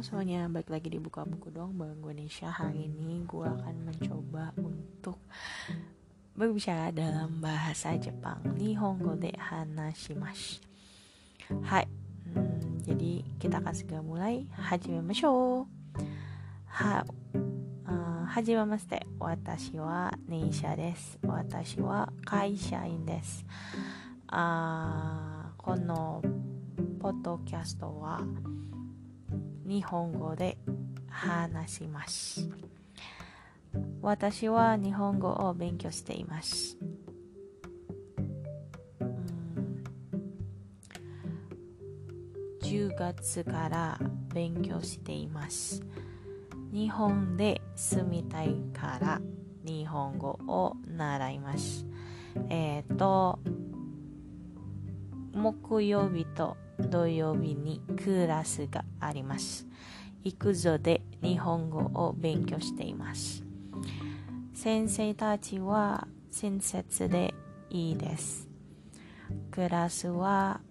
semuanya, balik lagi di Buka Buku dong Bang gue Nisha Hari ini gue akan mencoba untuk berbicara dalam bahasa Jepang Nihongo de hanashimasu Hai, hmm, jadi kita akan segera mulai Hajimemashou Ha, uh, Hajimemashite Watashi wa Nisha desu Watashi wa kaishain desu uh, このポッドキャストは 日本語で話します。私は日本語を勉強しています。10月から勉強しています。日本で住みたいから日本語を習います。えっ、ー、と、木曜日と土曜日にクラスがあります。行くぞで日本語を勉強しています。先生たちは親切でいいです。クラスは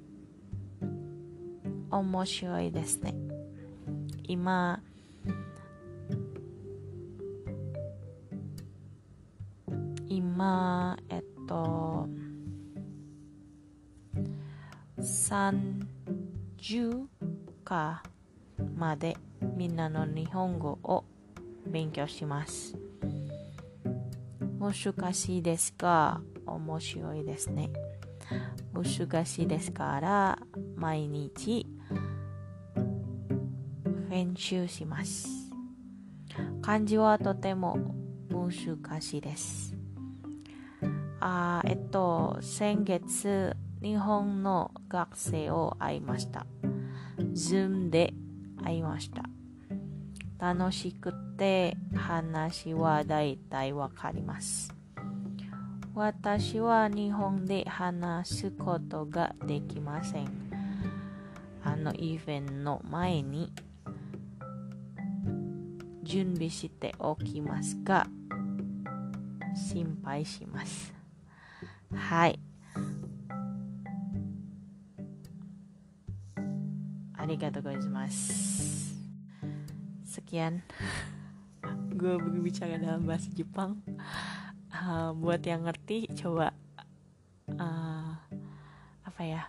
面白いですね。今、今、えっと、30かまでみんなの日本語を勉強します。難しいですが面白いですね。難しいですから毎日練習します。漢字はとても難しいです。あえっと、先月日本の学生を会いました。Zoom で会いました。楽しくて話はだいたいわかります。私は日本で話すことができません。あのイベントの前に準備しておきますが心配します。はい。Arigato. Sekian gue berbicara dalam bahasa Jepang. Uh, buat yang ngerti coba uh, apa ya?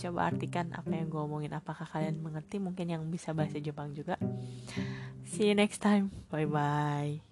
Coba artikan apa yang gue omongin. Apakah kalian mengerti? Mungkin yang bisa bahasa Jepang juga. See you next time. Bye bye.